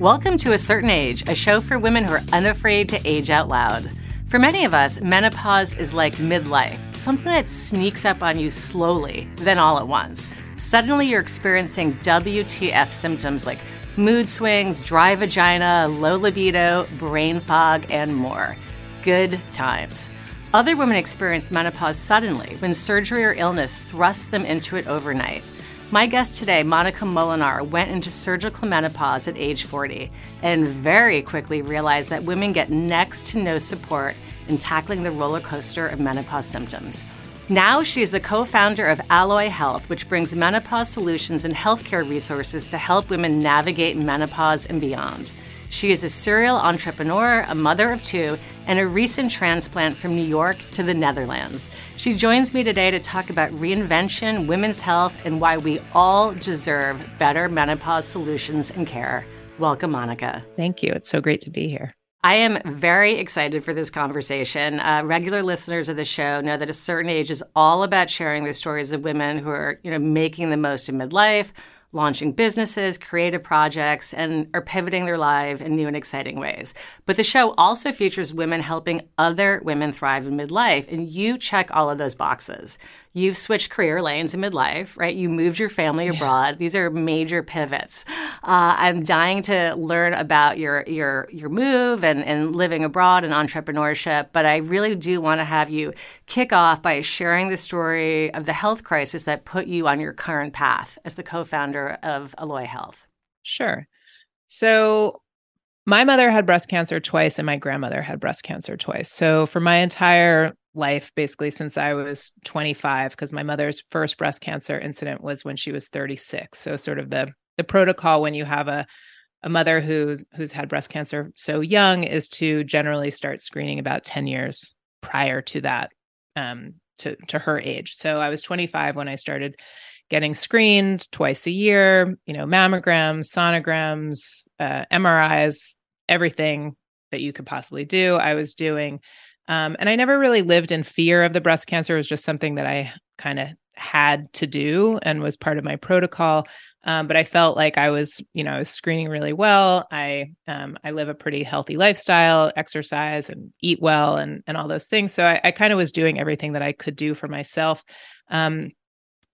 Welcome to A Certain Age, a show for women who are unafraid to age out loud. For many of us, menopause is like midlife, something that sneaks up on you slowly, then all at once. Suddenly, you're experiencing WTF symptoms like mood swings, dry vagina, low libido, brain fog, and more. Good times. Other women experience menopause suddenly when surgery or illness thrusts them into it overnight. My guest today, Monica Molenaar, went into surgical menopause at age 40 and very quickly realized that women get next to no support in tackling the roller coaster of menopause symptoms. Now she is the co founder of Alloy Health, which brings menopause solutions and healthcare resources to help women navigate menopause and beyond. She is a serial entrepreneur, a mother of two, and a recent transplant from New York to the Netherlands. She joins me today to talk about reinvention, women's health, and why we all deserve better menopause solutions and care. Welcome, Monica. Thank you. It's so great to be here. I am very excited for this conversation. Uh, regular listeners of the show know that a certain age is all about sharing the stories of women who are, you know, making the most of midlife, launching businesses, creative projects, and are pivoting their life in new and exciting ways. But the show also features women helping other women thrive in midlife, and you check all of those boxes. You've switched career lanes in midlife, right? You moved your family yeah. abroad. These are major pivots. Uh, I'm dying to learn about your your your move and, and living abroad and entrepreneurship, but I really do want to have you kick off by sharing the story of the health crisis that put you on your current path as the co-founder of Alloy Health. Sure. So my mother had breast cancer twice and my grandmother had breast cancer twice. So for my entire life basically since I was 25 because my mother's first breast cancer incident was when she was 36. So sort of the the protocol when you have a a mother who's who's had breast cancer so young is to generally start screening about 10 years prior to that um to to her age. So I was 25 when I started getting screened twice a year, you know, mammograms, sonograms, uh, MRIs, everything that you could possibly do. I was doing um, and I never really lived in fear of the breast cancer. It was just something that I kind of had to do and was part of my protocol. Um, but I felt like I was, you know, I was screening really well. I um, I live a pretty healthy lifestyle, exercise and eat well, and and all those things. So I, I kind of was doing everything that I could do for myself. Um,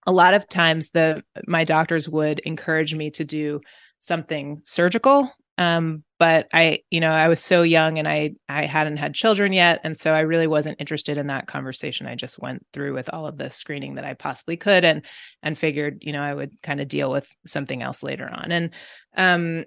a lot of times, the my doctors would encourage me to do something surgical um, but I, you know, I was so young and I I hadn't had children yet, and so I really wasn't interested in that conversation. I just went through with all of the screening that I possibly could, and and figured, you know, I would kind of deal with something else later on. And um,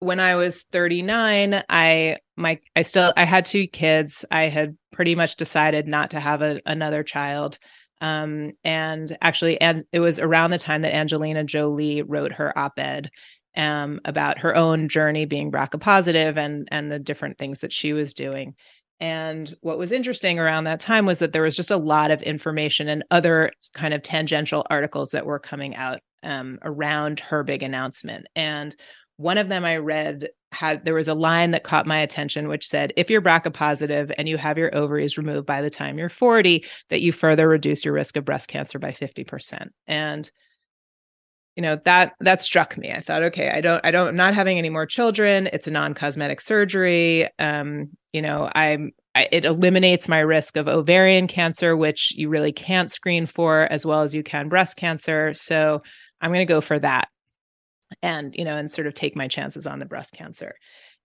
when I was 39, I my I still I had two kids. I had pretty much decided not to have a, another child. Um, and actually, and it was around the time that Angelina Jolie wrote her op-ed um, about her own journey being BRCA positive and and the different things that she was doing. And what was interesting around that time was that there was just a lot of information and other kind of tangential articles that were coming out um, around her big announcement. And one of them I read had there was a line that caught my attention, which said, "If you're BRCA positive and you have your ovaries removed by the time you're 40, that you further reduce your risk of breast cancer by 50%." And you know that that struck me. I thought okay i don't i don't I'm not having any more children. It's a non-cosmetic surgery. Um you know i'm I, it eliminates my risk of ovarian cancer which you really can't screen for as well as you can breast cancer. So i'm going to go for that and you know and sort of take my chances on the breast cancer.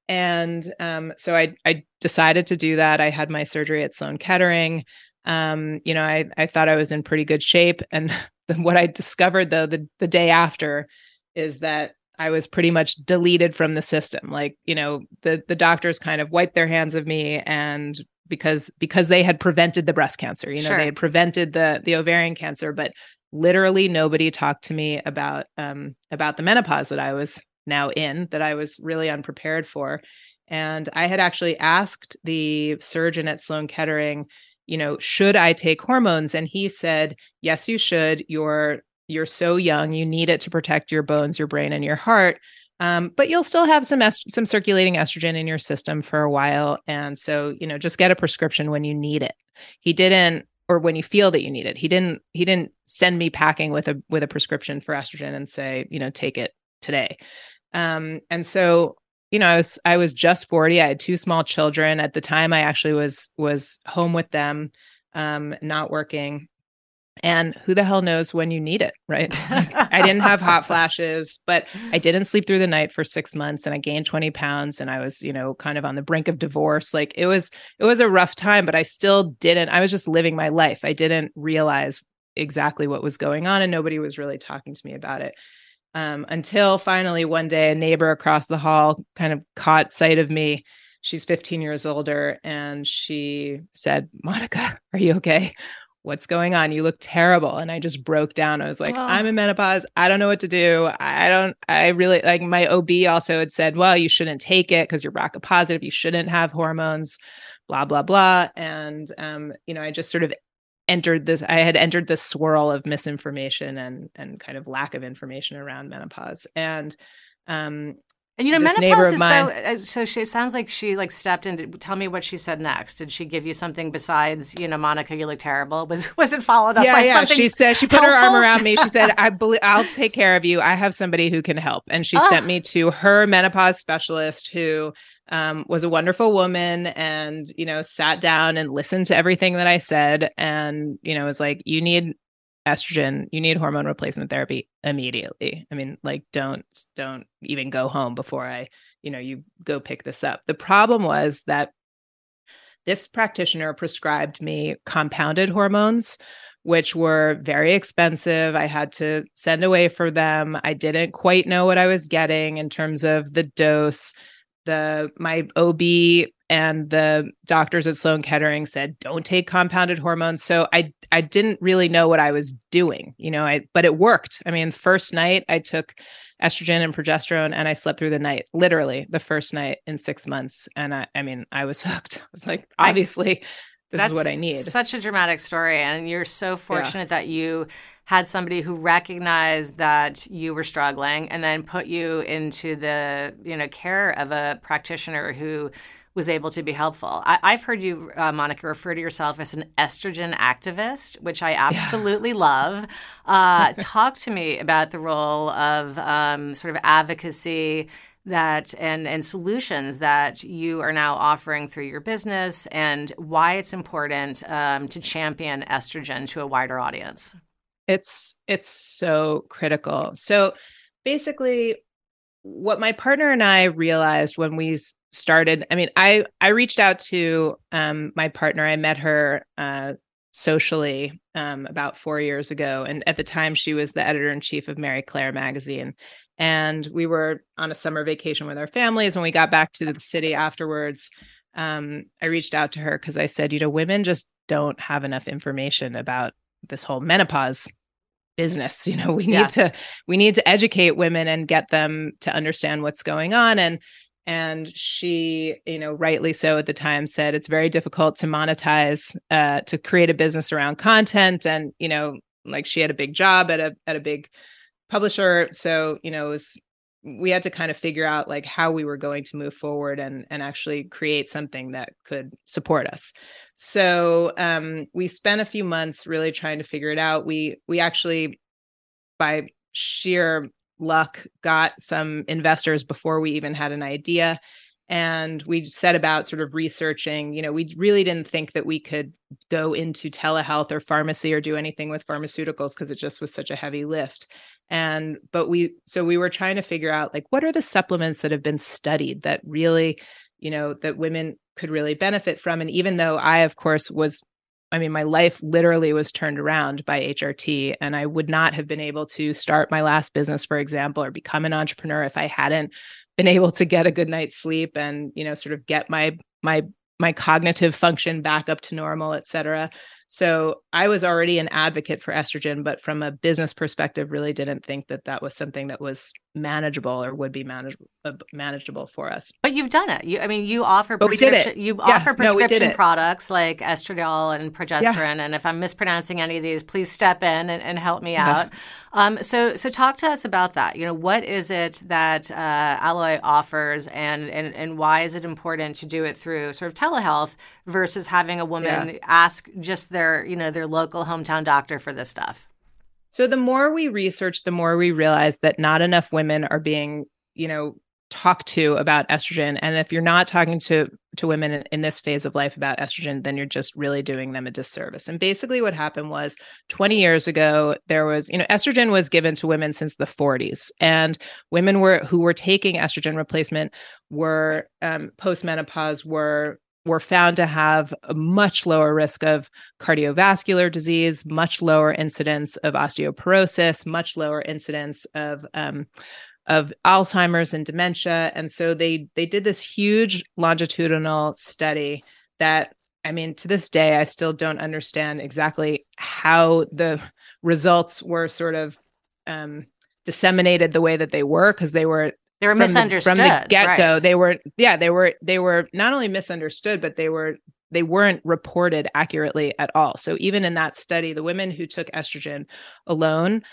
And um, so I, I decided to do that. I had my surgery at sloan kettering. Um, you know I, I thought i was in pretty good shape and what I discovered though the the day after is that I was pretty much deleted from the system. Like, you know, the the doctors kind of wiped their hands of me and because because they had prevented the breast cancer, you know, sure. they had prevented the the ovarian cancer, but literally nobody talked to me about um about the menopause that I was now in that I was really unprepared for. And I had actually asked the surgeon at Sloan Kettering you know, should I take hormones? And he said, yes, you should. You're you're so young. You need it to protect your bones, your brain, and your heart. Um, but you'll still have some est- some circulating estrogen in your system for a while, and so you know, just get a prescription when you need it. He didn't, or when you feel that you need it. He didn't. He didn't send me packing with a with a prescription for estrogen and say, you know, take it today. Um, and so you know, I was I was just 40. I had two small children. At the time I actually was was home with them, um, not working. And who the hell knows when you need it, right? I didn't have hot flashes, but I didn't sleep through the night for six months and I gained 20 pounds and I was, you know, kind of on the brink of divorce. Like it was, it was a rough time, but I still didn't, I was just living my life. I didn't realize exactly what was going on and nobody was really talking to me about it um, until finally one day a neighbor across the hall kind of caught sight of me. She's 15 years older and she said, Monica, are you okay? What's going on? You look terrible. And I just broke down. I was like, oh. I'm in menopause. I don't know what to do. I don't, I really like my OB also had said, well, you shouldn't take it because you're BRCA positive. You shouldn't have hormones, blah, blah, blah. And, um, you know, I just sort of entered this i had entered this swirl of misinformation and and kind of lack of information around menopause. And um and you know menopause is mine, so uh, so she sounds like she like stepped in tell me what she said next did she give you something besides you know monica you look terrible was was it followed up yeah, by yeah. something she said she put helpful? her arm around me she said i believe i'll take care of you i have somebody who can help and she oh. sent me to her menopause specialist who um, was a wonderful woman and you know sat down and listened to everything that i said and you know was like you need estrogen you need hormone replacement therapy immediately i mean like don't don't even go home before i you know you go pick this up the problem was that this practitioner prescribed me compounded hormones which were very expensive. I had to send away for them. I didn't quite know what I was getting in terms of the dose the my OB and the doctors at Sloan Kettering said don't take compounded hormones. So I I didn't really know what I was doing, you know, I but it worked. I mean, first night I took estrogen and progesterone and I slept through the night, literally the first night in 6 months and I I mean, I was hooked. I was like obviously this That's is what I need. Such a dramatic story. And you're so fortunate yeah. that you had somebody who recognized that you were struggling and then put you into the, you know, care of a practitioner who was able to be helpful. I, have heard you, uh, Monica, refer to yourself as an estrogen activist, which I absolutely yeah. love. Uh, talk to me about the role of um, sort of advocacy that and and solutions that you are now offering through your business and why it's important um, to champion estrogen to a wider audience it's it's so critical so basically what my partner and i realized when we started i mean i i reached out to um, my partner i met her uh, socially um, about four years ago. And at the time, she was the editor in chief of Marie Claire magazine and we were on a summer vacation with our families when we got back to the city afterwards um, i reached out to her because i said you know women just don't have enough information about this whole menopause business you know we need yes. to we need to educate women and get them to understand what's going on and and she you know rightly so at the time said it's very difficult to monetize uh, to create a business around content and you know like she had a big job at a at a big publisher. So, you know, it was we had to kind of figure out like how we were going to move forward and and actually create something that could support us. So um, we spent a few months really trying to figure it out. We we actually by sheer luck got some investors before we even had an idea. And we set about sort of researching you know we really didn't think that we could go into telehealth or pharmacy or do anything with pharmaceuticals because it just was such a heavy lift. And but we so we were trying to figure out like what are the supplements that have been studied that really you know that women could really benefit from? And even though i of course was I mean, my life literally was turned around by HRT, and I would not have been able to start my last business, for example, or become an entrepreneur if I hadn't been able to get a good night's sleep and you know sort of get my my my cognitive function back up to normal, et cetera. So I was already an advocate for estrogen, but from a business perspective, really didn't think that that was something that was manageable or would be manageable uh, manageable for us. But you've done it. You, I mean, you offer but prescription. You yeah. offer prescription no, products like estradiol and progesterone. Yeah. And if I'm mispronouncing any of these, please step in and, and help me out. Yeah. Um, so, so talk to us about that. You know, what is it that uh, Alloy offers, and, and and why is it important to do it through sort of telehealth versus having a woman ask just their you know their local hometown doctor for this stuff? So the more we research, the more we realize that not enough women are being you know talked to about estrogen. And if you're not talking to to women in, in, this phase of life about estrogen then you're just really doing them a disservice. And basically what happened was 20 years ago there was you know estrogen was given to women since the 40s and women were who were taking estrogen replacement were um, postmenopause were were found to have a much lower risk of cardiovascular disease, much lower incidence of osteoporosis, much lower incidence of um, of Alzheimer's and dementia. And so they they did this huge longitudinal study that I mean, to this day, I still don't understand exactly how the results were sort of um, disseminated the way that they were because they were they were from misunderstood the, from the get go. Right. They were yeah they were they were not only misunderstood but they were they weren't reported accurately at all. So even in that study, the women who took estrogen alone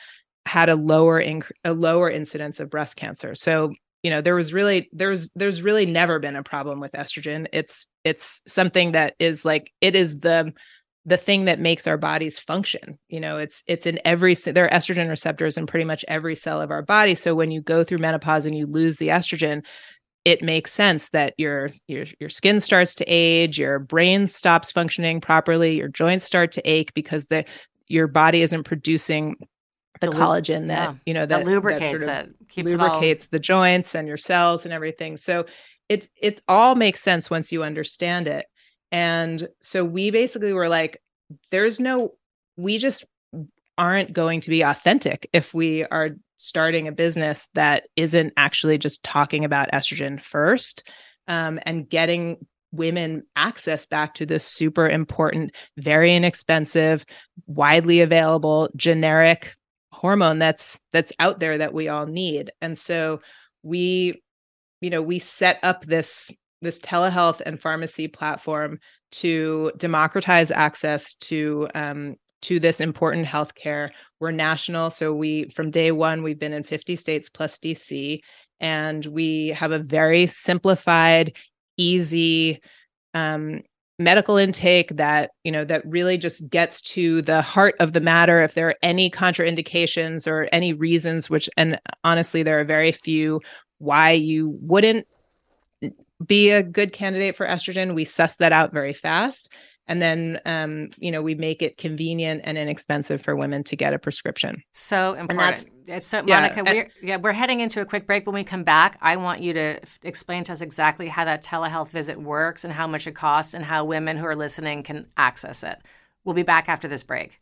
had a lower inc- a lower incidence of breast cancer. So you know there was really there's there's really never been a problem with estrogen. It's it's something that is like it is the the thing that makes our bodies function you know it's it's in every there are estrogen receptors in pretty much every cell of our body so when you go through menopause and you lose the estrogen it makes sense that your your your skin starts to age your brain stops functioning properly your joints start to ache because the your body isn't producing the, the collagen that yeah. you know that, that lubricates that sort of it keeps lubricates it the joints and your cells and everything so it's it's all makes sense once you understand it and so we basically were like there's no we just aren't going to be authentic if we are starting a business that isn't actually just talking about estrogen first um, and getting women access back to this super important, very inexpensive, widely available, generic hormone that's that's out there that we all need. And so we you know we set up this this telehealth and pharmacy platform to democratize access to um, to this important healthcare. We're national, so we from day one we've been in 50 states plus DC, and we have a very simplified, easy um, medical intake that you know that really just gets to the heart of the matter if there are any contraindications or any reasons which and honestly there are very few why you wouldn't be a good candidate for estrogen we suss that out very fast. And then um, you know we make it convenient and inexpensive for women to get a prescription. So important. it's so yeah, monica we're yeah we're heading into a quick break. When we come back i want you to f- explain to us exactly how that telehealth visit works and how much it costs and how women who are listening can access it. We'll be back after this break.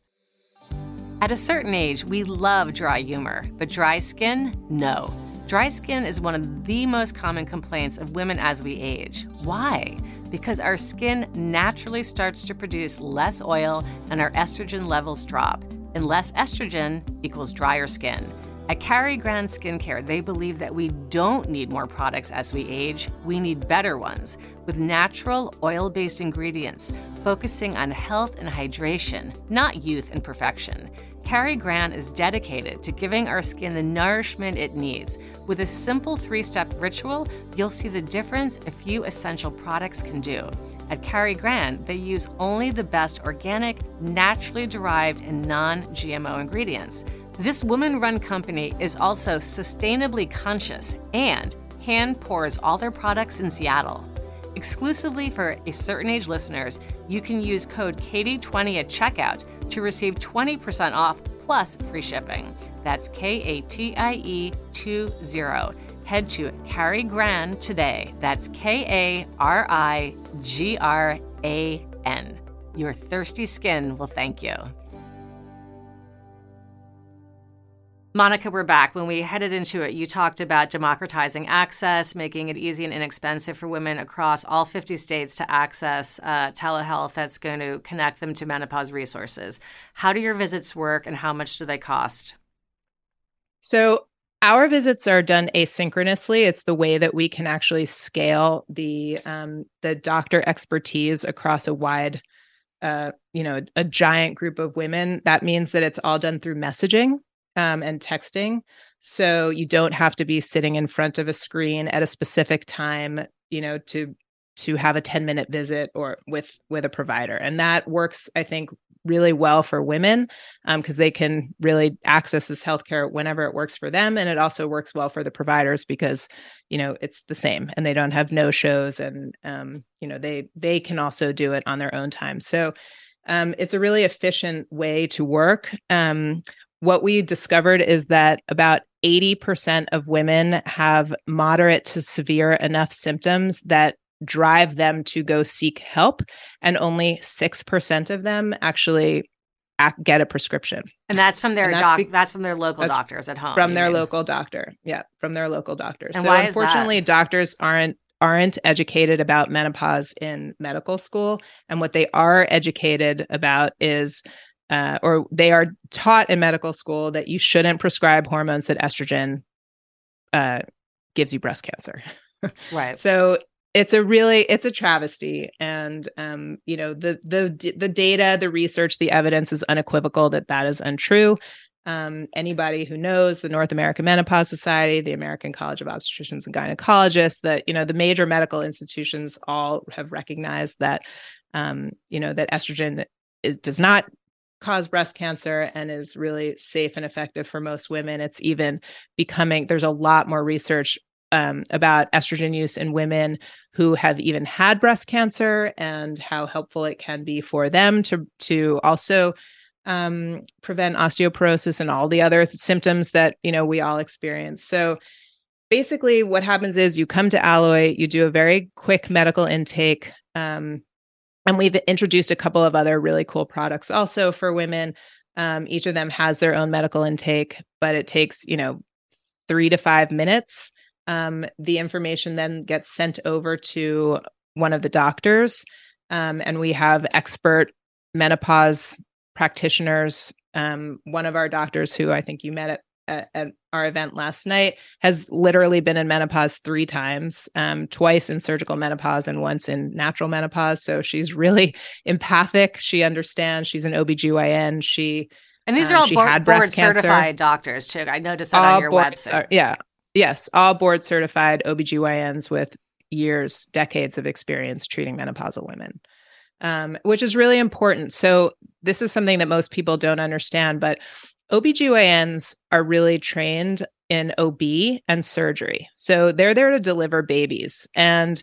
At a certain age we love dry humor but dry skin no Dry skin is one of the most common complaints of women as we age. Why? Because our skin naturally starts to produce less oil and our estrogen levels drop. And less estrogen equals drier skin. At Kari Gran Skincare, they believe that we don't need more products as we age, we need better ones with natural oil based ingredients, focusing on health and hydration, not youth and perfection. Kari Gran is dedicated to giving our skin the nourishment it needs. With a simple three step ritual, you'll see the difference a few essential products can do. At Kari Gran, they use only the best organic, naturally derived, and non GMO ingredients. This woman run company is also sustainably conscious and hand pours all their products in Seattle. Exclusively for a certain age listeners, you can use code KATIE20 at checkout to receive 20% off plus free shipping. That's K A T I E 20. Head to Kari Gran today. That's K A R I G R A N. Your thirsty skin will thank you. Monica, we're back. When we headed into it, you talked about democratizing access, making it easy and inexpensive for women across all 50 states to access uh, telehealth that's going to connect them to menopause resources. How do your visits work and how much do they cost? So, our visits are done asynchronously. It's the way that we can actually scale the um, the doctor expertise across a wide, uh, you know, a giant group of women. That means that it's all done through messaging um, and texting. So you don't have to be sitting in front of a screen at a specific time, you know, to to have a 10 minute visit or with with a provider. And that works, I think, really well for women because um, they can really access this healthcare whenever it works for them, and it also works well for the providers because you know it's the same, and they don't have no shows, and um, you know they they can also do it on their own time. So um, it's a really efficient way to work. Um, what we discovered is that about 80% of women have moderate to severe enough symptoms that drive them to go seek help and only 6% of them actually get a prescription. And that's from their that's doc be- that's from their local doctors at home from their mean. local doctor. Yeah from their local doctors and so unfortunately doctors aren't aren't educated about menopause in medical school and what they are educated about is uh, or they are taught in medical school that you shouldn't prescribe hormones that estrogen uh, gives you breast cancer. Right. So it's a really it's a travesty. And um you know the the the data the research the evidence is unequivocal that that is untrue. Um, anybody who knows the North American Menopause Society, the American College of Obstetricians and Gynecologists, that you know the major medical institutions all have recognized that um, you know that estrogen is, does not cause breast cancer and is really safe and effective for most women. It's even becoming there's a lot more research um, about estrogen use in women who have even had breast cancer and how helpful it can be for them to to also um, prevent osteoporosis and all the other th- symptoms that you know we all experience. So basically, what happens is you come to Alloy, you do a very quick medical intake. Um, and we've introduced a couple of other really cool products also for women. Um, each of them has their own medical intake, but it takes, you know, three to five minutes um, the information then gets sent over to one of the doctors. Um, and we have expert menopause practitioners. Um, one of our doctors, who I think you met at, at, at, our event last night, has literally been in menopause three times, um, twice in surgical menopause and once in natural menopause. So she's really empathic. She understands. She's an OBGYN. She and these are um, all board, board certified doctors too. I noticed that all on your website. Are, yeah, Yes, all board certified OBGYNs with years, decades of experience treating menopausal women, um, which is really important. So, this is something that most people don't understand, but OBGYNs are really trained in OB and surgery. So, they're there to deliver babies. And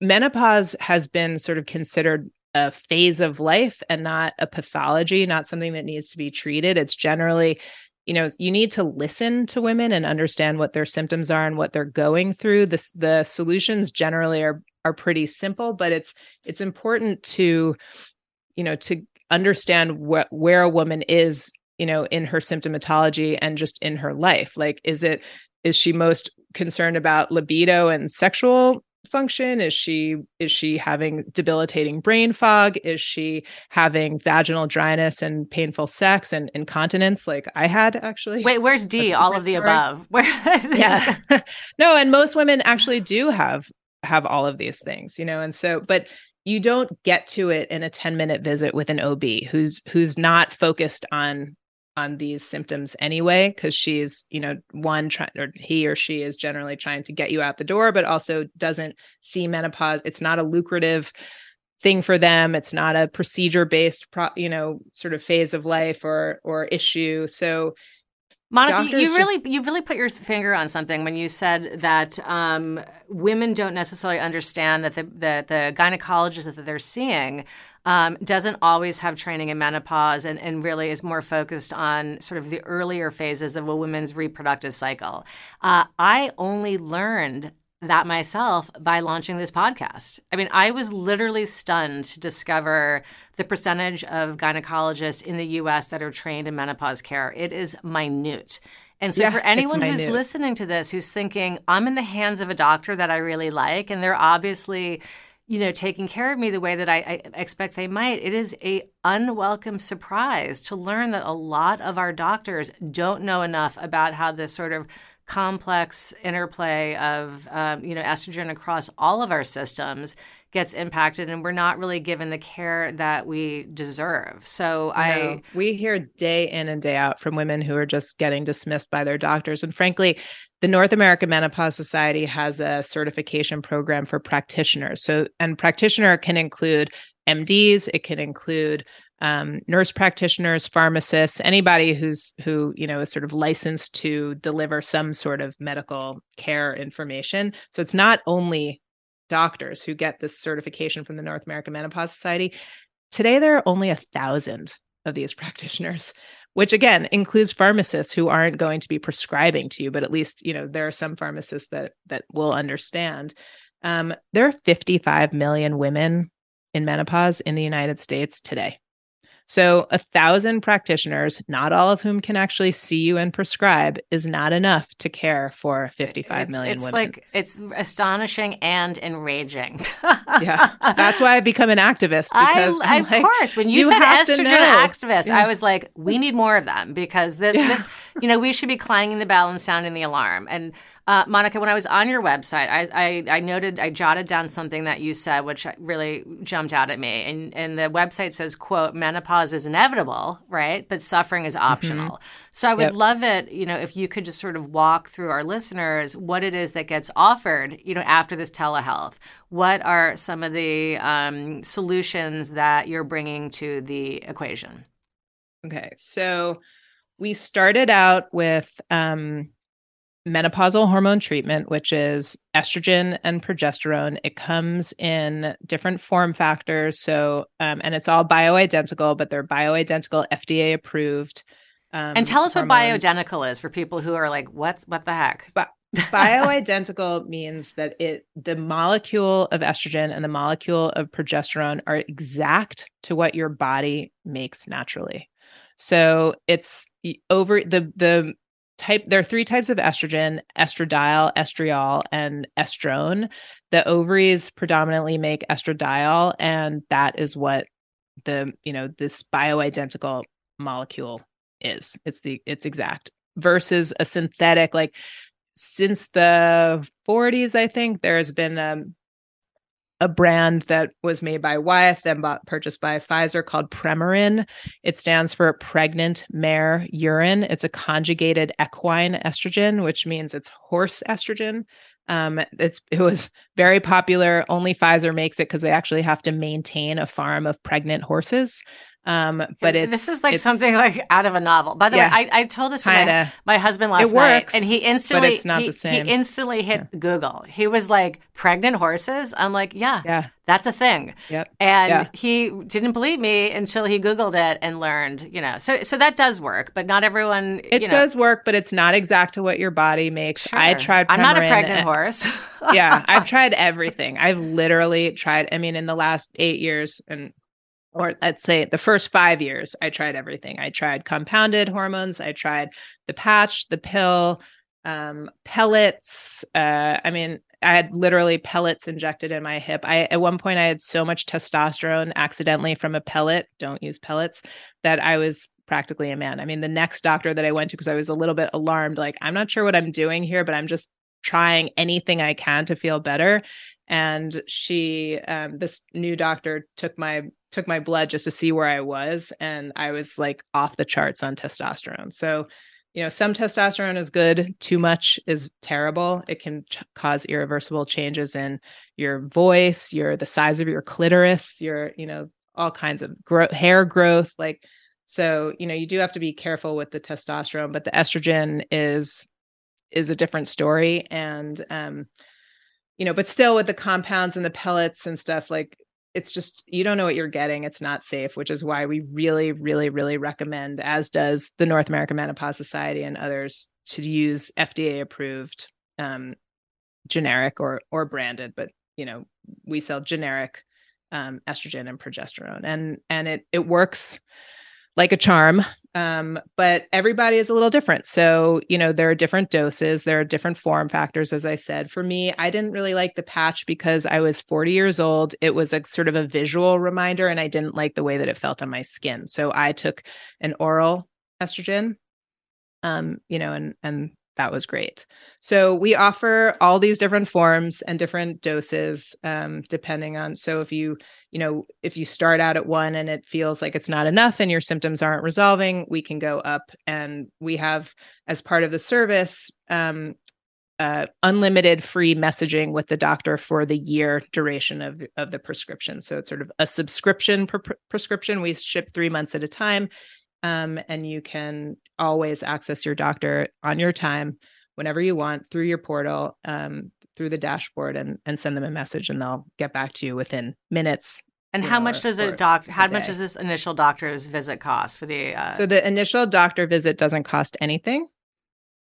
menopause has been sort of considered a phase of life and not a pathology, not something that needs to be treated. It's generally you know you need to listen to women and understand what their symptoms are and what they're going through the, the solutions generally are are pretty simple but it's it's important to you know to understand what where a woman is you know in her symptomatology and just in her life? Like is it is she most concerned about libido and sexual function? Is she is she having debilitating brain fog? Is she having vaginal dryness and painful sex and incontinence? Like i had actually wait where's d? all of the story. above. Where yeah. no and most women actually do have have all of these things you know and so but you don't get to it in a 10 minute visit with an ob who's who's not focused on on these symptoms anyway because she's you know one or he or she is generally trying to get you out the door but also doesn't see menopause. It's not a lucrative thing for them. It's not a procedure based pro, you know sort of phase of life or or issue. So Monica, you, you really you really put your finger on something when you said that um, women don't necessarily understand that the that the gynecologist that they're seeing um, doesn't always have training in menopause and, and really is more focused on sort of the earlier phases of a woman's reproductive cycle. Uh, I only learned that myself by launching this podcast. I mean, I was literally stunned to discover the percentage of gynecologists in the US that are trained in menopause care. It is minute. And so, yeah, for anyone who's listening to this who's thinking, I'm in the hands of a doctor that I really like, and they're obviously you know, taking care of me the way that I, I, expect they might, it is a unwelcome surprise to learn that a lot of our doctors don't know enough about how this sort of complex interplay of um, you know estrogen across all of our systems gets impacted and we're not really given the care that we deserve. So i we hear day in and day out from women who are just getting dismissed by their doctors. And frankly the north american menopause society has a certification program for practitioners. So and practitioner can include mds it can include um, nurse practitioners, pharmacists, anybody who's who you know is sort of licensed to deliver some sort of medical care information. So it's not only doctors who get this certification from the North American Menopause Society. Today there are only a thousand of these practitioners which again includes pharmacists who aren't going to be prescribing to you but at least you know there are some pharmacists that that will understand um, there are 55 million women in menopause in the united states today so, a thousand practitioners, not all of whom can actually see you and prescribe, is not enough to care for fifty-five it's, million it's women. like it's astonishing and enraging. yeah, that's why I've become an activist. Because I, of like, course, when you, you said estrogen activist, yeah. I was like, we need more of them because this, yeah. this, you know, we should be clanging the bell and sounding the alarm. And uh, Monica, when I was on your website, I, I, I noted, I jotted down something that you said, which really jumped out at me. And, and the website says, "quote Menopause is inevitable, right? But suffering is optional." Mm-hmm. So I would yep. love it, you know, if you could just sort of walk through our listeners what it is that gets offered, you know, after this telehealth. What are some of the um, solutions that you're bringing to the equation? Okay, so we started out with um, menopausal hormone treatment, which is estrogen and progesterone. It comes in different form factors. So, um, and it's all bioidentical, but they're bioidentical, FDA approved. Um, and tell us hormones. what bioidentical is for people who are like, what's What the heck?" But bioidentical means that it the molecule of estrogen and the molecule of progesterone are exact to what your body makes naturally. So it's over the the type there are three types of estrogen estradiol estriol and estrone. The ovaries predominantly make estradiol and that is what the you know this bioidentical molecule is. It's the it's exact versus a synthetic like since the 40s i think there's been um, a brand that was made by Wyeth, then bought, purchased by Pfizer called Premarin. It stands for pregnant mare urine. It's a conjugated equine estrogen, which means it's horse estrogen. Um, it's it was very popular. Only Pfizer makes it because they actually have to maintain a farm of pregnant horses. Um, but it's this is like something like out of a novel. By the yeah, way, I, I told this kinda, to my, my husband last works, night, and he instantly he, he instantly hit yeah. Google. He was like, "Pregnant horses." I'm like, "Yeah, yeah, that's a thing." Yep. And yeah. he didn't believe me until he Googled it and learned. You know, so so that does work, but not everyone. It you know, does work, but it's not exact to what your body makes. Sure. I tried. I'm not a pregnant horse. yeah, I've tried everything. I've literally tried. I mean, in the last eight years, and or let's say the first five years, I tried everything. I tried compounded hormones, I tried the patch, the pill, um, pellets. Uh, I mean, I had literally pellets injected in my hip. I at one point I had so much testosterone accidentally from a pellet. Don't use pellets. That I was practically a man. I mean, the next doctor that I went to because I was a little bit alarmed, like I'm not sure what I'm doing here, but I'm just trying anything I can to feel better. And she, um, this new doctor took my took my blood just to see where I was, and I was like off the charts on testosterone. So, you know, some testosterone is good, too much is terrible. It can ch- cause irreversible changes in your voice, your the size of your clitoris, your, you know, all kinds of gro- hair growth, like so, you know, you do have to be careful with the testosterone, but the estrogen is is a different story and um you know, but still with the compounds and the pellets and stuff like it's just you don't know what you're getting. It's not safe which is why we really really really recommend as does the north american menopause society and others to use fda approved um, generic or or branded but you know we sell generic um, estrogen and progesterone. And and it it works like a charm. Um, but everybody is a little different. So, you know, there are different doses, there are different form factors, as I said. For me, I didn't really like the patch because I was 40 years old. It was a sort of a visual reminder, and I didn't like the way that it felt on my skin. So I took an oral estrogen. Um, you know, and and that was great. So we offer all these different forms and different doses, um, depending on. So if you, you know, if you start out at one and it feels like it's not enough and your symptoms aren't resolving, we can go up. And we have, as part of the service, um, uh, unlimited free messaging with the doctor for the year duration of, of the prescription. So it's sort of a subscription per- prescription. We ship three months at a time. Um, and you can always access your doctor on your time whenever you want through your portal, um, through the dashboard, and, and send them a message, and they'll get back to you within minutes. And how much does a doctor? How much does this initial doctor's visit cost for the? Uh... So the initial doctor visit doesn't cost anything.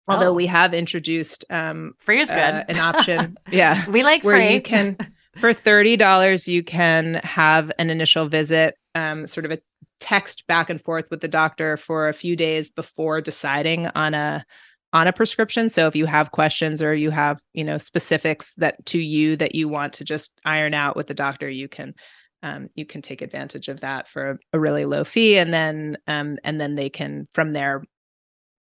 Although oh. we have introduced um, free is good uh, an option, yeah, we like where free. you can for thirty dollars you can have an initial visit, um, sort of a text back and forth with the doctor for a few days before deciding on a on a prescription. So if you have questions or you have you know specifics that to you that you want to just iron out with the doctor you can um, you can take advantage of that for a, a really low fee. And then um, and then they can from there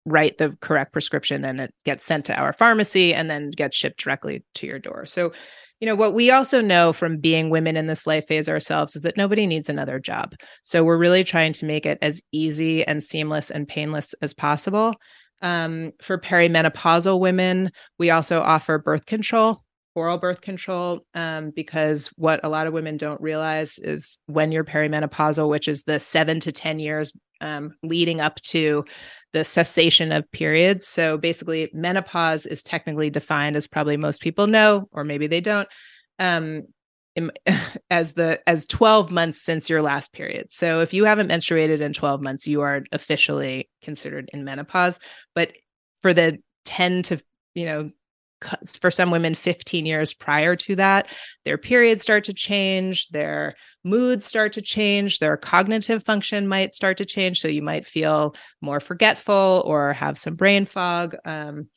write the correct prescription and it gets sent to our pharmacy and then gets shipped directly to your door. So you know what we also know from being women in this life phase ourselves is that nobody needs another job. So we're really trying to make it as easy and seamless and painless as possible. Um, for perimenopausal women we also offer birth control oral birth control um, because what a lot of women don't realize is when you're perimenopausal which is the seven to ten years um, leading up to the cessation of periods. So basically, menopause is technically defined as probably most people know, or maybe they don't, um, as the as 12 months since your last period. So if you haven't menstruated in 12 months, you are officially considered in menopause. But for the 10 to you know for some women 15 years prior to that their periods start to change their moods start to change their cognitive function might start to change. So you might feel more forgetful or have some brain fog um,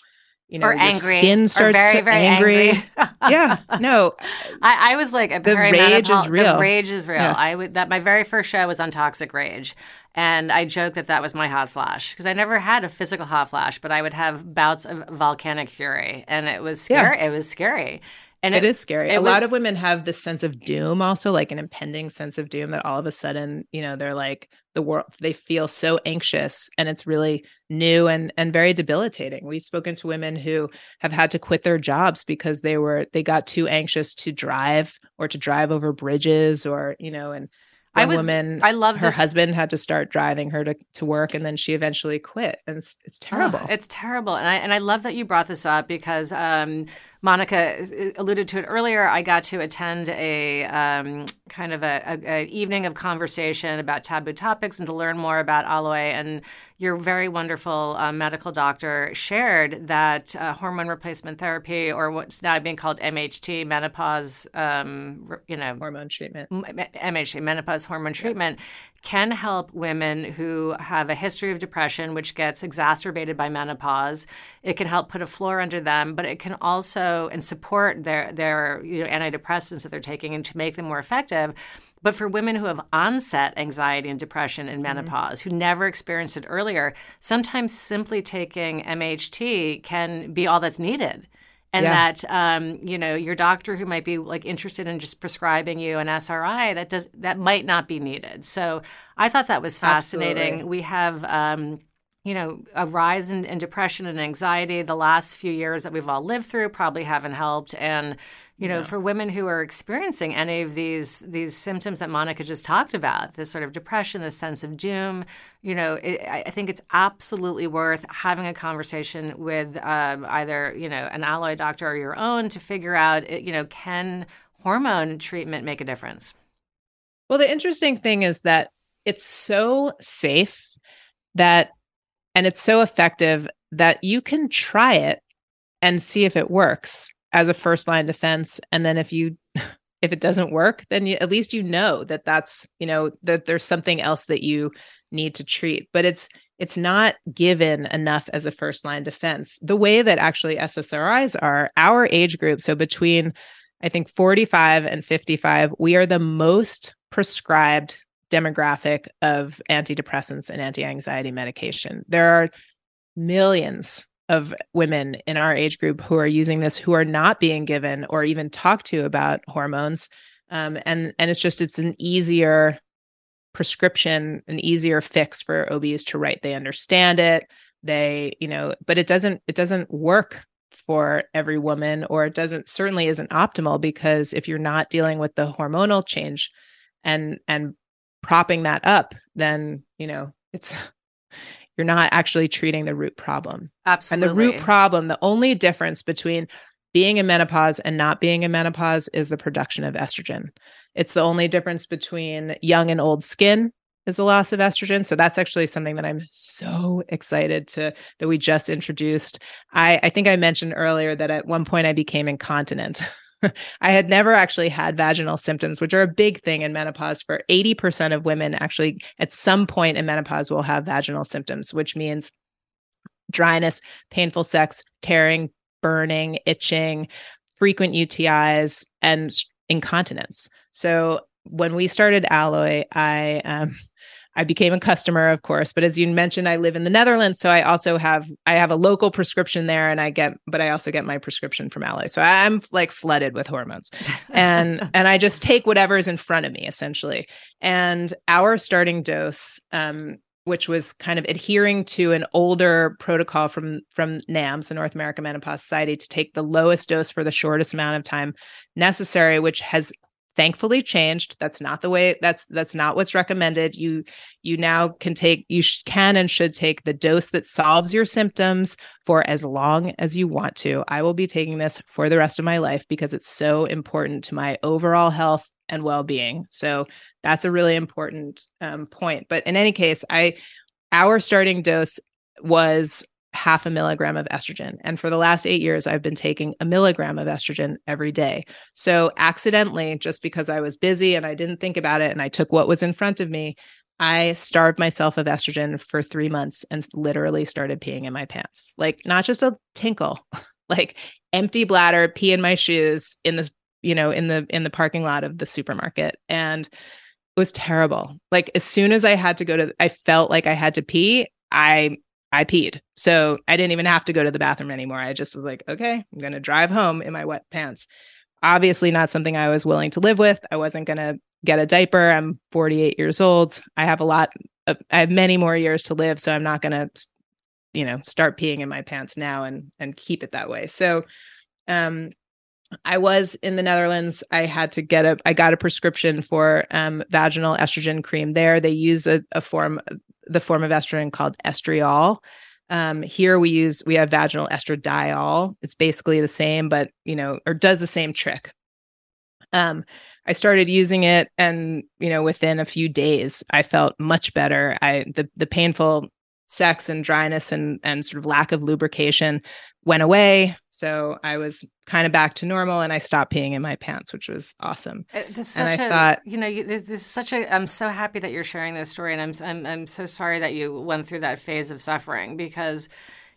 you know, or angry, skin starts very, to very angry. angry. yeah, no, I, I was like a the rage is real. The rage is real. Yeah. I would that my very first show was on toxic rage, and I joke that that was my hot flash because I never had a physical hot flash, but I would have bouts of volcanic fury, and it was scary. Yeah. It was scary. And it, it is scary. It a was, lot of women have this sense of doom, also like an impending sense of doom that all of a sudden, you know, they're like the world. They feel so anxious, and it's really new and and very debilitating. We've spoken to women who have had to quit their jobs because they were they got too anxious to drive or to drive over bridges or you know, and I was, woman, I love her this. husband had to start driving her to, to work, and then she eventually quit, and it's, it's terrible. Oh, it's terrible, and I and I love that you brought this up because um, Monica alluded to it earlier. I got to attend a um, kind of a, a, a, evening of conversation about taboo topics and to learn more about Alloy. And your very wonderful uh, medical doctor shared that uh, hormone replacement therapy, or what's now being called MHT, menopause, um, you know, hormone treatment, MHT, menopause hormone treatment, can help women who have a history of depression, which gets exacerbated by menopause. It can help put a floor under them, but it can also and support their their you know, antidepressants that they're taking and to make them more effective. But for women who have onset anxiety and depression in mm-hmm. menopause, mm-hmm. who never experienced it earlier, sometimes simply taking MHT can be all that's needed and yeah. that um, you know your doctor who might be like interested in just prescribing you an SSRI that does that might not be needed. So I thought that was fascinating. Absolutely. We have. Um, you know, a rise in, in, depression and anxiety the last few years that we've all lived through probably haven't helped. And you know, for women who are experiencing any of these these symptoms that Monica just talked about, this sort of depression, this sense of doom, you know, it, I think it's absolutely worth having a conversation with um, either you know an Alloy doctor or your own to figure out, you know, can hormone treatment make a difference? Well, the interesting thing is that it's so safe that and it's so effective that you can try it and see if it works as a first line defense. And then if you if it doesn't work then you, at least you know that that's you know that there's something else that you need to treat. But it's it's not given enough as a first line defense. The way that actually ssris are our age group so between i think 45 and 55 we are the most prescribed demographic of antidepressants and anti-anxiety medication. There are millions of women in our age group who are using this who are not being given or even talked to about hormones. Um, and and it's just it's an easier prescription an easier fix for obs to write. They understand it. They you know but it doesn't it doesn't work for every woman, or it doesn't certainly isn't optimal because if you're not dealing with the hormonal change and and propping that up, then you know it's you're not actually treating the root problem. Absolutely. And the root problem, the only difference between being in menopause and not being in menopause is the production of estrogen. It's the only difference between young and old skin is the loss of estrogen. So that's actually something that I'm so excited to that we just introduced. I, I think I mentioned earlier that at one point I became incontinent. I had never actually had vaginal symptoms, which are a big thing in menopause. For 80% of women, actually, at some point in menopause, will have vaginal symptoms, which means dryness, painful sex, tearing, burning, itching, frequent UTIs, and incontinence. So when we started Alloy, I um, I became a customer, of course, but as you mentioned, I live in the Netherlands, so I also have I have a local prescription there, and I get, but I also get my prescription from Alloy, so I'm like flooded with hormones, and and I just take whatever is in front of me essentially. And our starting dose, um, which was kind of adhering to an older protocol from from NAMS, the North American Menopause Society, to take the lowest dose for the shortest amount of time necessary, which has thankfully changed. That's not the way that's that's not what's recommended. You you now can take you sh- can and should take the dose that solves your symptoms for as long as you want to. I will be taking this for the rest of my life because it's so important to my overall health and well-being. So that's a really important um, point. But in any case i our starting dose was half a milligram of estrogen. And for the last eight years, I've been taking a milligram of estrogen every day. So, accidentally, just because I was busy and I didn't think about it and I took what was in front of me, I starved myself of estrogen for three months and literally started peeing in my pants. Like, not just a tinkle, like empty bladder, pee in my shoes in the, you know, in the in the parking lot of the supermarket. And it was terrible. Like as soon as I had to go to I felt like I had to pee, I I peed. So I didn't even have to go to the bathroom anymore. I just was like, okay, I'm going to drive home in my wet pants. Obviously, not something I was willing to live with. I wasn't going to get a diaper. I'm 48 years old. I have a lot, of, I have many more years to live. So I'm not going to, you know, start peeing in my pants now and, and keep it that way. So, um, I was in the Netherlands. I had to get a, I got a prescription for um, vaginal estrogen cream there. They use a, a form, the form of estrogen called estriol. Um, here we use we have vaginal estradiol. It's basically the same, but you know, or does the same trick. Um, I started using it, and you know, within a few days, I felt much better. I the the painful sex and dryness and and sort of lack of lubrication went away. So I was kind of back to normal and I stopped peeing in my pants, which was awesome. Uh, and I a, thought, you know, this, this, is such a, I'm so happy that you're sharing this story. And I'm, I'm, I'm so sorry that you went through that phase of suffering because,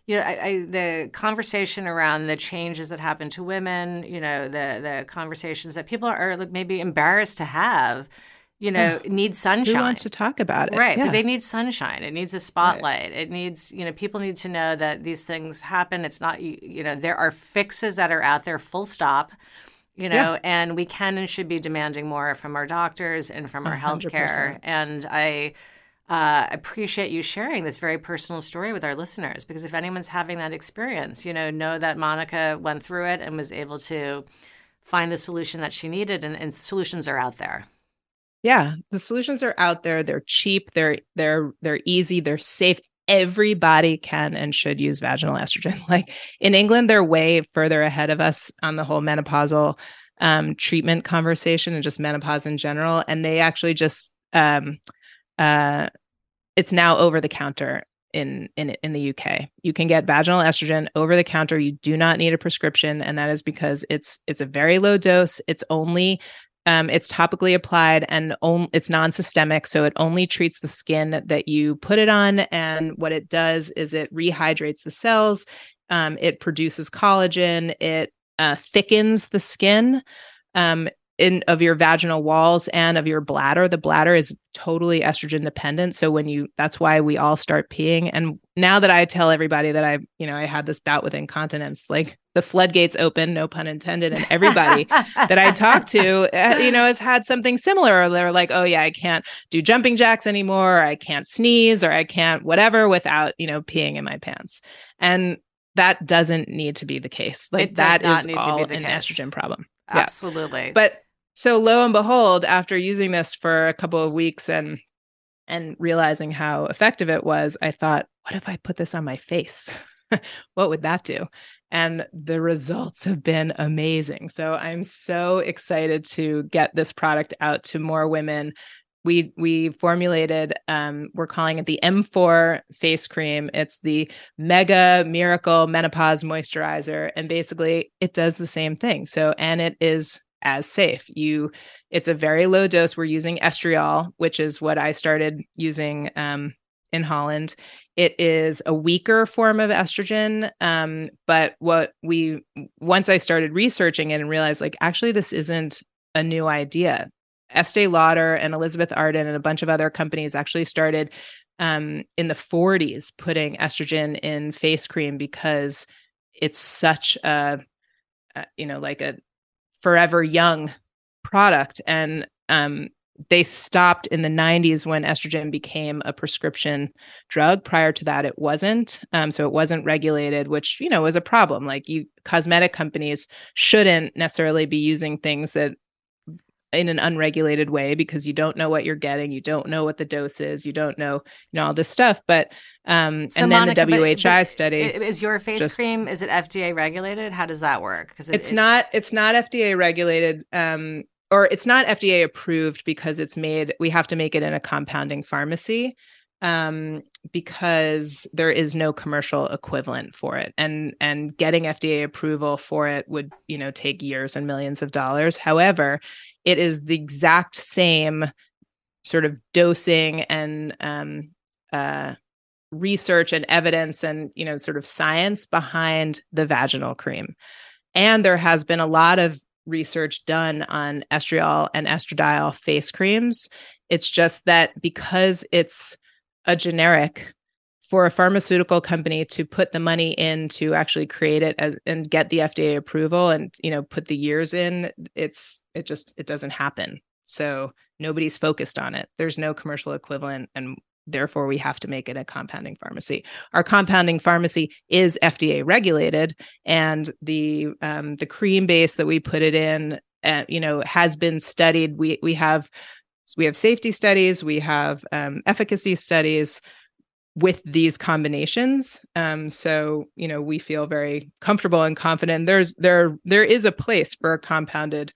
you know, I, I, the conversation around the changes that happen to women, you know, the, the conversations that people are maybe embarrassed to have you know, yeah. need sunshine. Who wants to talk about it? Right. Yeah. But they need sunshine. It needs a spotlight. Right. It needs, you know, people need to know that these things happen. It's not, you, you know, there are fixes that are out there, full stop, you know, yeah. and we can and should be demanding more from our doctors and from our 100%. healthcare. And I, uh, appreciate you sharing this very personal story with our listeners because if anyone's having that experience, you know, know that Monica went through it and was able to find the solution that she needed, and, and solutions are out there. Yeah, the solutions are out there. They're cheap, they're they're they're easy, they're safe. Everybody can and should use vaginal estrogen. Like in England, they're way further ahead of us on the whole menopausal um, treatment conversation and just menopause in general. And they actually just um, uh, it's now over the counter in in in the UK. You can get vaginal estrogen over the counter. You do not need a prescription and that is because it's it's a very low dose. It's only um, it's topically applied and on, it's non-systemic, so it only treats the skin that you put it on. And what it does is it rehydrates the cells. Um, it produces collagen. It uh, thickens the skin. Um, in of your vaginal walls and of your bladder the bladder is totally estrogen dependent so when you that's why we all start peeing and now that i tell everybody that i you know i had this bout with incontinence like the floodgates open no pun intended and everybody that i talk to uh, you know has had something similar Or they're like oh yeah i can't do jumping jacks anymore or i can't sneeze or i can't whatever without you know peeing in my pants and that doesn't need to be the case. Like that is all an case. estrogen problem. Absolutely. Yeah. But so lo and behold, after using this for a couple of weeks and and realizing how effective it was, I thought, what if I put this on my face? what would that do? And the results have been amazing. So I'm so excited to get this product out to more women. We we formulated um, we're calling it the M4 face cream. It's the mega miracle menopause moisturizer. And basically it does the same thing. So and it is as safe. You, it's a very low dose. We're using estriol, which is what I started using um, in Holland. It is a weaker form of estrogen, um, but what we once I started researching it and realized like actually this isn't a new idea. Estee Lauder and Elizabeth Arden and a bunch of other companies actually started um, in the 40s putting estrogen in face cream because it's such a, a you know like a forever young product and um, they stopped in the 90s when estrogen became a prescription drug. Prior to that it wasn't. Um, so it wasn't regulated which you know was a problem. Like you cosmetic companies shouldn't necessarily be using things that in an unregulated way because you don't know what you're getting you don't know what the dose is you don't know you know all this stuff. But um so and then Monica, the whi but, but study is your face just, cream is it fda regulated? How does that work? Because it, it's it, not it's not fda regulated. Um or it's not fda approved because it's made we have to make it in a compounding pharmacy um, because there is no commercial equivalent for it. And and getting FDA approval for it would you know take years and millions of dollars. However it is the exact same sort of dosing and um, uh, research and evidence and you know sort of science behind the vaginal cream. And there has been a lot of research done on estriol and estradiol face creams. It's just that because it's a generic for a pharmaceutical company to put the money in to actually create it as, and get the FDA approval and you know put the years in it's it just it doesn't happen. So nobody's focused on it. There's no commercial equivalent and therefore we have to make it a compounding pharmacy our compounding pharmacy is FDA regulated and the um, the cream base that we put it in uh, you know has been studied we we have we have safety studies, we have um, efficacy studies with these combinations. Um, so you know we feel very comfortable and confident. There's there there is a place for compounded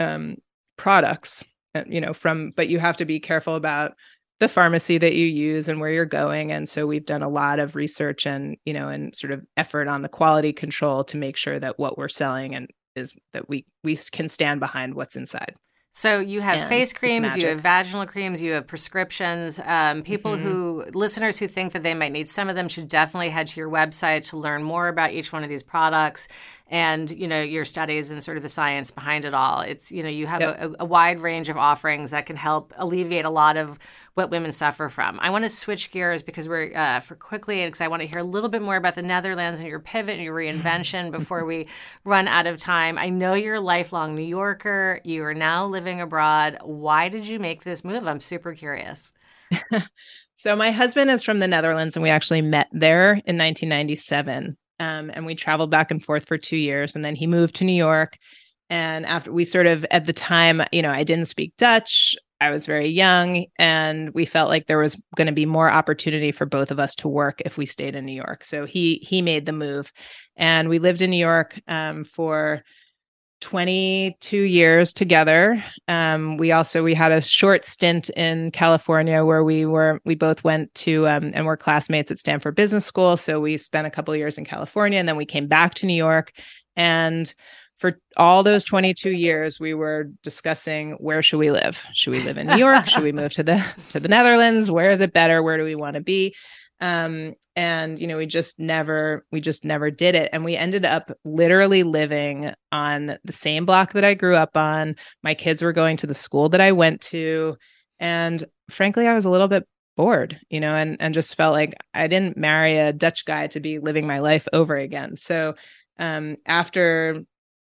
um, products, uh, you know, from but you have to be careful about the pharmacy that you use and where you're going and so we've done a lot of research and you know and sort of effort on the quality control to make sure that what we're selling and is that we we can stand behind what's inside so you have and face creams, you have vaginal creams, you have prescriptions. Um, people mm-hmm. who, listeners who think that they might need some of them should definitely head to your website to learn more about each one of these products and you know your studies and sort of the science behind it all. It's you know you have yep. a, a, wide range of offerings that can help alleviate a lot of what women suffer from. I want to switch gears because we're uh, for quickly because i want to hear a little bit more about the netherlands and your pivot and your reinvention before we run out of time. I know you're a lifelong new yorker. You are now living abroad. Why did you make this move? I'm super curious. So my husband is from the netherlands and we actually met there in 1997 um, and we traveled back and forth for two years. And then he moved to New York. And after we sort of, at the time, you know, I didn't speak Dutch. I was very young, and we felt like there was going to be more opportunity for both of us to work if we stayed in New York. So he he made the move, and we lived in New York um, for 22 years together. Um, we also we had a short stint in California where we were we both went to um, and were classmates at Stanford Business School. So we spent a couple years in California and then we came back to New York. And for all those 22 years, we were discussing where should we live? Should we live in New York? should we move to the to the Netherlands? Where is it better? Where do we want to be? Um and you know we just never we just never did it. And we ended up literally living on the same block that I grew up on. My kids were going to the school that I went to. And frankly I was a little bit bored you know and and just felt like I didn't marry a Dutch guy to be living my life over again. So um after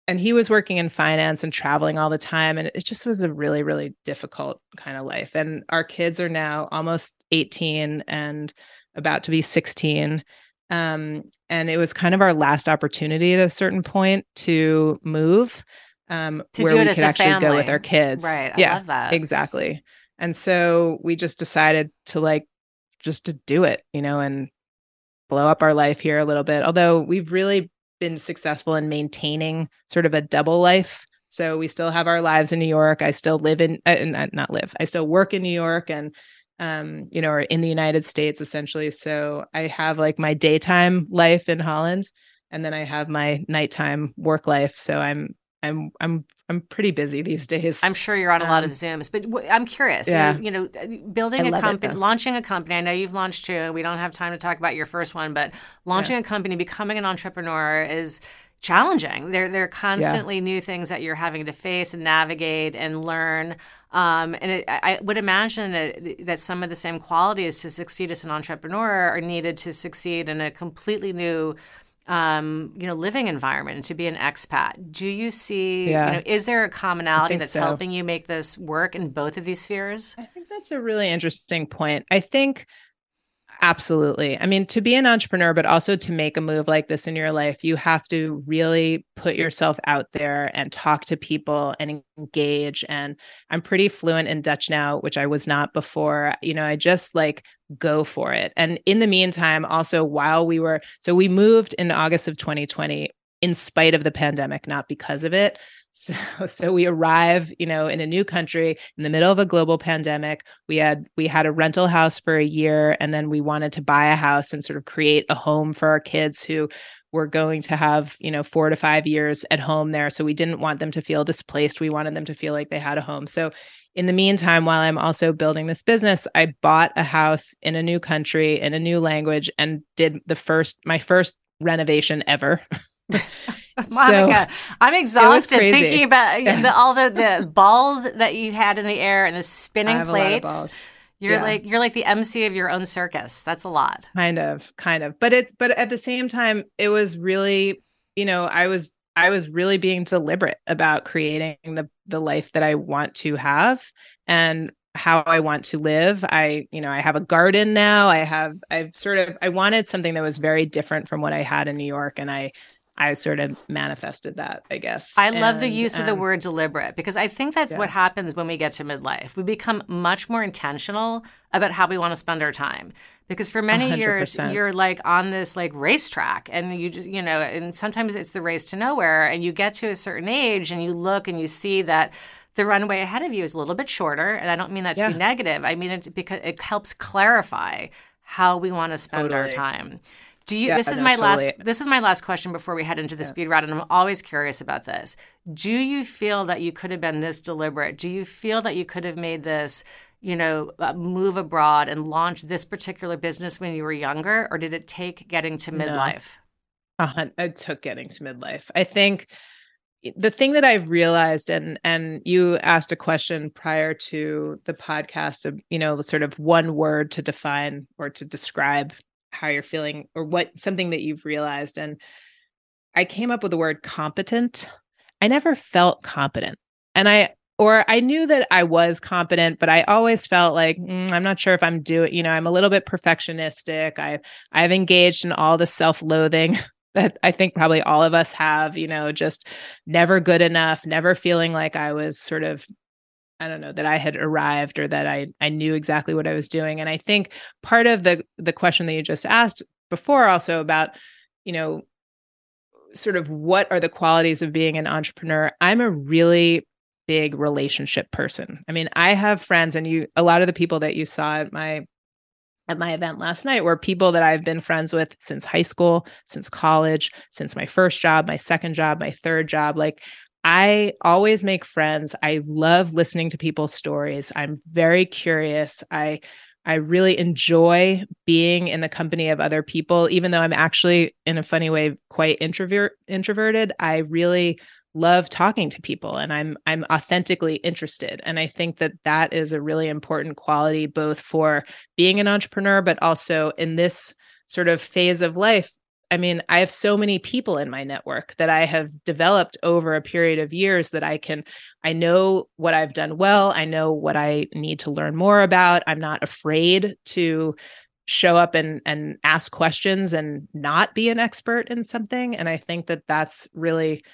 and he was working in finance and traveling all the time and it just was a really really difficult kind of life. And our kids are now almost 18 and about to be 16 Um, and it was kind of our last opportunity at a certain point to move um, To where we could a actually go with our kids. Right. I yeah, love that. exactly. And so we just decided to like just to do it, you know, and blow up our life here a little bit. Although we've really been successful in maintaining sort of a double life. So we still have our lives in New York. I still live in uh, not live. I still work in New York and um, you know, or in the United States essentially. So I have like my daytime life in Holland and then I have my nighttime work life. So I'm I'm I'm I'm pretty busy these days. I'm sure you're on a lot of Um, Zooms, but w- I'm curious. yeah. You, you know, building I a company, launching a company. I know you've launched two. We don't have time to talk about your first one, but launching a company, becoming an entrepreneur is challenging. There, there are constantly new things that you're having to face and navigate and learn. Um, and it, I I would imagine that that some of the same qualities to succeed as an entrepreneur are needed to succeed in a completely new um, you know, living environment and to be an expat. Do you see, Yeah. you know, is there a commonality that's so. helping you make this work in both of these spheres? I think that's a really interesting point. I think absolutely. I mean, to be an entrepreneur, but also to make a move like this in your life, you have to really put yourself out there and talk to people and engage. And I'm pretty fluent in Dutch now, which I was not before. You know, I just like go for it. And in the meantime, also while we were, so we moved in August of 2020 in spite of the pandemic, not because of it. So, so we arrive, you know, in a new country in the middle of a global pandemic. We had we had a rental house for a year, and then we wanted to buy a house and sort of create a home for our kids who were going to have, you know, four to five years at home there. So we didn't want them to feel displaced. We wanted them to feel like they had a home. So in the meantime, while I'm also building this business, I bought a house in a new country in a new language and did the first my first renovation ever. Monica, I'm exhausted thinking about the, all the, the balls that you had in the air and the spinning have a lot of plates. You're Yeah. like you're like the MC of your own circus. That's a lot. kind of kind of but it's but at the same time it was really you know i was i was really being deliberate about creating the the life that i want to have and how i want to live i you know i have a garden now i have i've sort of i wanted something that was very different from what i had in new york and i i sort of manifested that i guess I love the use of the um, word deliberate because I think that's Yeah. what happens when we get to midlife. We become much more intentional about how we want to spend our time. Because for many years 100%. you're like on this like racetrack and you just you know, and sometimes it's the race to nowhere and you get to a certain age and you look and you see that the runway ahead of you is a little bit shorter. And I don't mean that to be negative. I mean it because it helps clarify how we want to spend our time. Do you Yeah, this is no, my last this is my last question before we head into the speed round and I'm always curious about this. Do you feel that you could have been this deliberate? Do you feel that you could have made this, you know, uh, move abroad and launch this particular business when you were younger or did it take getting to midlife? hun- it took getting to midlife. I think the thing that I've realized, and and you asked a question prior to the podcast of you know sort of one word to define or to describe how you're feeling or what something that you've realized, and I came up with the word competent. I never felt competent, and I or I knew that I was competent, but I always felt like "Mm, I'm not sure if I'm doing. You know, I'm a little bit perfectionistic. I I've engaged in all the self-loathing that I think probably all of us have, you know, just never good enough, never feeling like I was sort of I don't know that I had arrived or that I I knew exactly what I was doing. And I think part of the the question that you just asked before also about, you know, sort of what are the qualities of being an entrepreneur? I'm a really big relationship person. I mean, I have friends and you a lot of the people that you saw at my at my event last night were people that I've been friends with since high school, since college, since my first job, my second job, my third job. Like I always make friends. I love listening to people's stories. I'm very curious. I I really enjoy being in the company of other people even though I'm actually in a funny way quite introvert introverted. I really love talking to people and I'm I'm authentically interested and I think that that is a really important quality both for being an entrepreneur but also in this sort of phase of life I mean, I have so many people in my network that I have developed over a period of years that I can, I know what I've done well. I know what I need to learn more about. I'm not afraid to show up and and ask questions and not be an expert in something and i think that that's really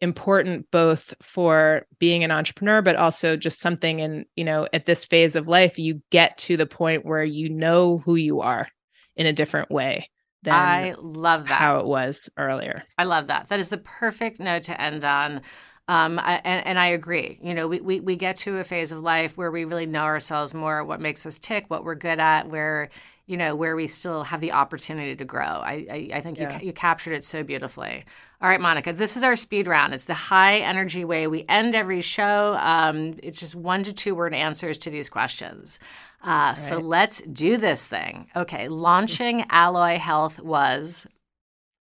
important both for being an entrepreneur but also just something in you know at this phase of life you get to the point where you know who you are in a different way than I love that. how it was earlier I love that. That is the perfect note to end on. Um, I, and, and I agree. You know, we, we, we get to a phase of life where we really know ourselves more, what makes us tick, what we're good at, where, you know, where we still have the opportunity to grow. I, I, I think Yeah. you, you captured it so beautifully. All right, Monica, this is our speed round. It's the high energy way we end every show. Um, it's just one to two word answers to these questions. Uh, So let's do this thing. Okay, launching Alloy Health was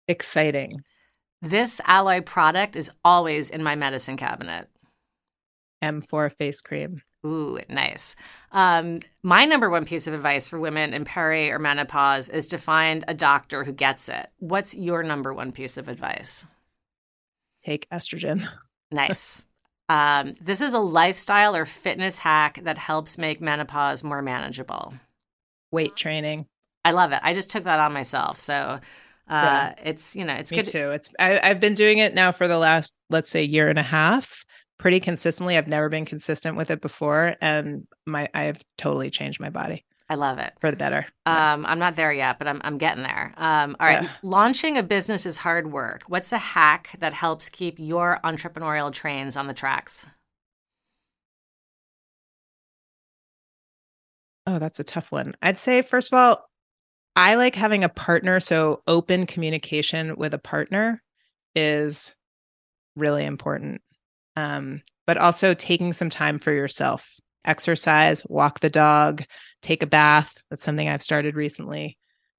exciting this alloy product is always in my medicine cabinet. m4 face cream Ooh, nice. Um, my number one piece of advice for women in peri or menopause is to find a doctor who gets it. What's your number one piece of advice? take estrogen Nice. um, this is a lifestyle or fitness hack that helps make menopause more manageable. weight training I love it. I just took that on myself. So uh, Yeah. it's, you know, it's Me good. too. It's I, I've been doing it now for the last, let's say, year and a half, pretty consistently. I've never been consistent with it before, and my I have totally changed my body I love it. for the better. Um, I'm not there yet, but I'm I'm getting there. Um, all right, Yeah. launching a business is hard work. What's a hack that helps keep your entrepreneurial trains on the tracks? oh, that's a tough one. I'd say first of all, I like having a partner. So open communication with a partner is really important. Um, but also taking some time for yourself. Exercise, walk the dog, take a bath. That's something I've started recently.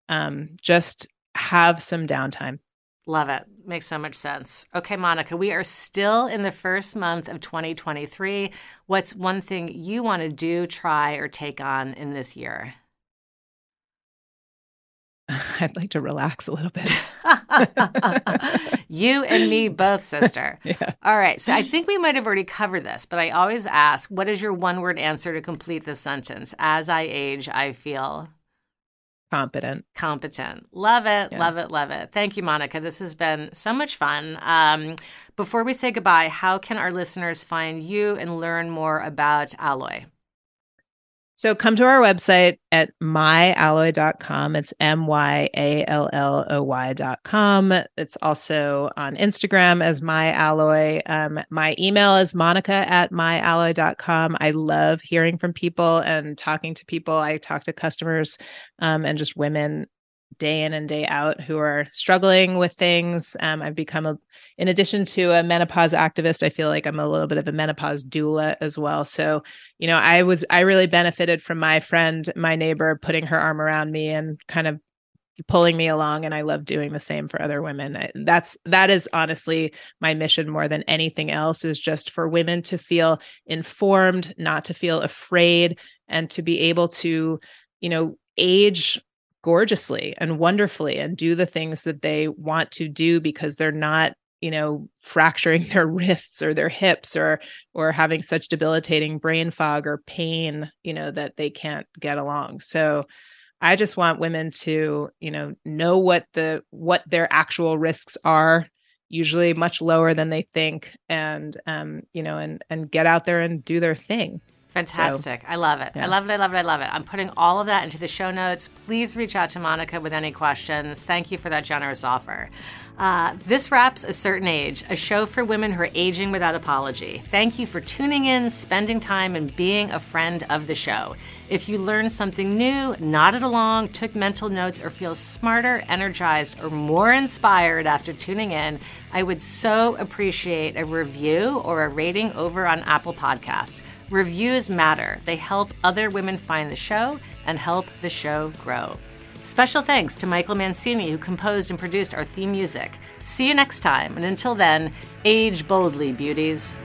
Um, just have some downtime. Love it. Makes so much sense. Okay, Monica, we are still in the first month of 2023. What's one thing you want to do, try, or take on in this year? I'd like to relax a little bit. you and me both, sister. yeah. All right. So I think we might have already covered this, but I always ask, what is your one word answer to complete this sentence? As I age, I feel Competent. competent. Love it. Yeah. Love it. Love it. Thank you, Monica. This has been so much fun. Um, before we say goodbye, how can our listeners find you and learn more about Alloy? So come to our website at myalloy.com. It's M Y A L L O Y.com. It's also on Instagram as myalloy. Um, my email is monica at myalloy.com. I love hearing from people and talking to people. I talk to customers um, and just women day in and day out who are struggling with things. Um, I've become a, in addition to a menopause activist, I feel like I'm a little bit of a menopause doula as well. So, you know, I was, I really benefited from my friend, my neighbor, putting her arm around me and kind of pulling me along. And I love doing the same for other women. That's, that is honestly my mission more than anything else is just for women to feel informed, not to feel afraid, and to be able to, you know, age gorgeously and wonderfully and do the things that they want to do because they're not you know fracturing their wrists or their hips or or having such debilitating brain fog or pain you know that they can't get along. So i just want women to you know know what the what their actual risks are usually much lower than they think and um you know and and get out there and do their thing Fantastic. I love it. I love it. I love it. I love it. I'm putting all of that into the show notes. Please reach out to Monica with any questions. Thank you for that generous offer. Uh, this wraps A Certain Age, a show for women who are aging without apology. Thank you for tuning in, spending time, and being a friend of the show. If you learned something new, nodded along, took mental notes, or feel smarter, energized, or more inspired after tuning in, I would so appreciate a review or a rating over on Apple Podcasts. Reviews matter. They help other women find the show and help the show grow. Special thanks to Michael Mancini, who composed and produced our theme music. See you next time, and until then, age boldly, beauties.